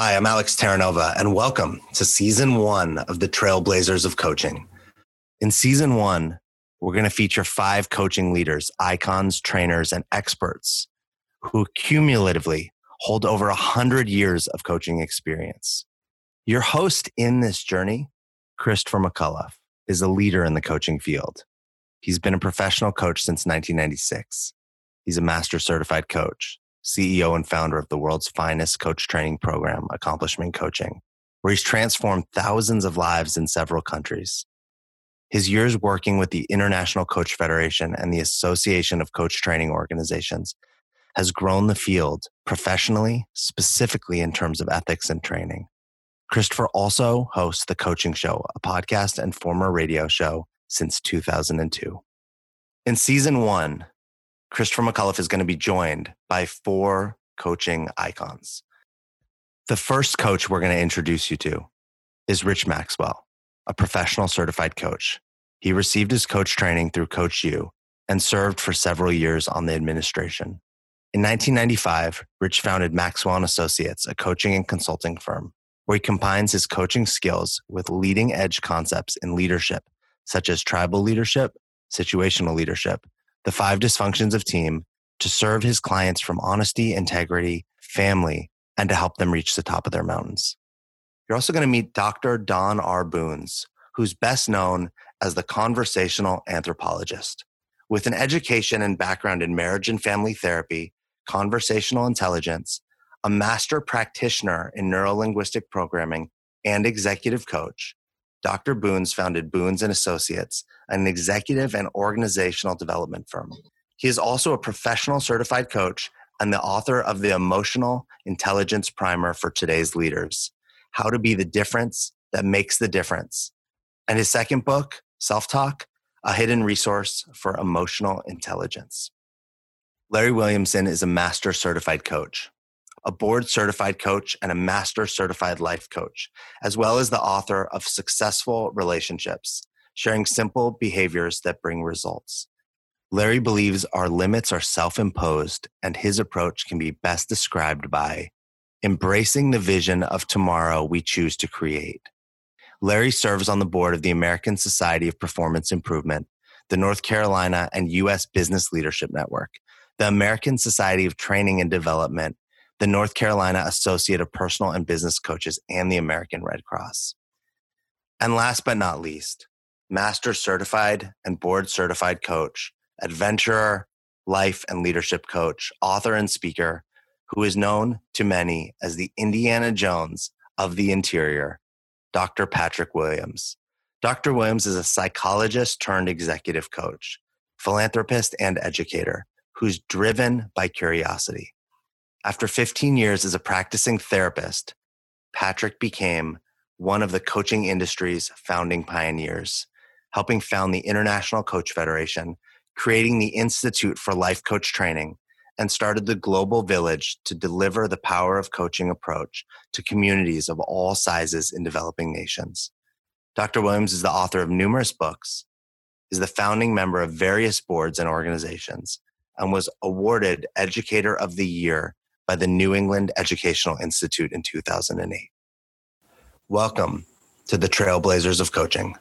Hi, I'm Alex Terranova, and welcome to season one of the Trailblazers of Coaching. In season one, we're going to feature five coaching leaders, icons, trainers, and experts who cumulatively hold over 100 years of coaching experience. Your host in this journey, Christopher McAuliffe, is a leader in the coaching field. He's been a professional coach since 1996. He's a master certified coach, CEO and founder of the world's finest coach training program, Accomplishment Coaching, where he's transformed thousands of lives in several countries. His years working with the International Coach Federation and the Association of Coach Training Organizations has grown the field professionally, specifically in terms of ethics and training. Christopher also hosts The Coaching Show, a podcast and former radio show since 2002. In season one, Christopher McAuliffe is going to be joined by four coaching icons. The first coach we're going to introduce you to is Rich Maxwell, a professional certified coach. He received his coach training through Coach U and served for several years on the administration. In 1995, Rich founded Maxwell and Associates, a coaching and consulting firm, where he combines his coaching skills with leading edge concepts in leadership, such as tribal leadership, situational leadership, the five dysfunctions of team, to serve his clients from honesty, integrity, family, and to help them reach the top of their mountains. You're also going to meet Dr. Don R. Booz, who's best known as the conversational anthropologist. With an education and background in marriage and family therapy, conversational intelligence, a master practitioner in neurolinguistic programming, and executive coach, Dr. Booz founded Booz and Associates, an executive and organizational development firm. He is also a professional certified coach and the author of the Emotional Intelligence Primer for Today's Leaders How to Be the Difference That Makes the Difference. And his second book, Self Talk, a hidden resource for emotional intelligence. Larry Williamson is a master certified coach, a board certified coach, and a master certified life coach, as well as the author of Successful Relationships, sharing simple behaviors that bring results. Larry believes our limits are self imposed, and his approach can be best described by embracing the vision of tomorrow we choose to create. Larry serves on the board of the American Society of Performance Improvement, the North Carolina and U.S. Business Leadership Network, the American Society of Training and Development, the North Carolina Associate of Personal and Business Coaches, and the American Red Cross. And last but not least, Master Certified and Board Certified Coach, Adventurer, Life and Leadership Coach, author and speaker, who is known to many as the Indiana Jones of the interior, Dr. Patrick Williams. Dr. Williams is a psychologist turned executive coach, philanthropist, and educator who's driven by curiosity. After 15 years as a practicing therapist, Patrick became one of the coaching industry's founding pioneers, helping found the International Coach Federation, creating the Institute for Life Coach Training, and started the Global Village to deliver the power of coaching approach to communities of all sizes in developing nations. Dr. Williams is the author of numerous books, is the founding member of various boards and organizations, and was awarded Educator of the Year by the New England Educational Institute in 2008. Welcome to the Trailblazers of Coaching.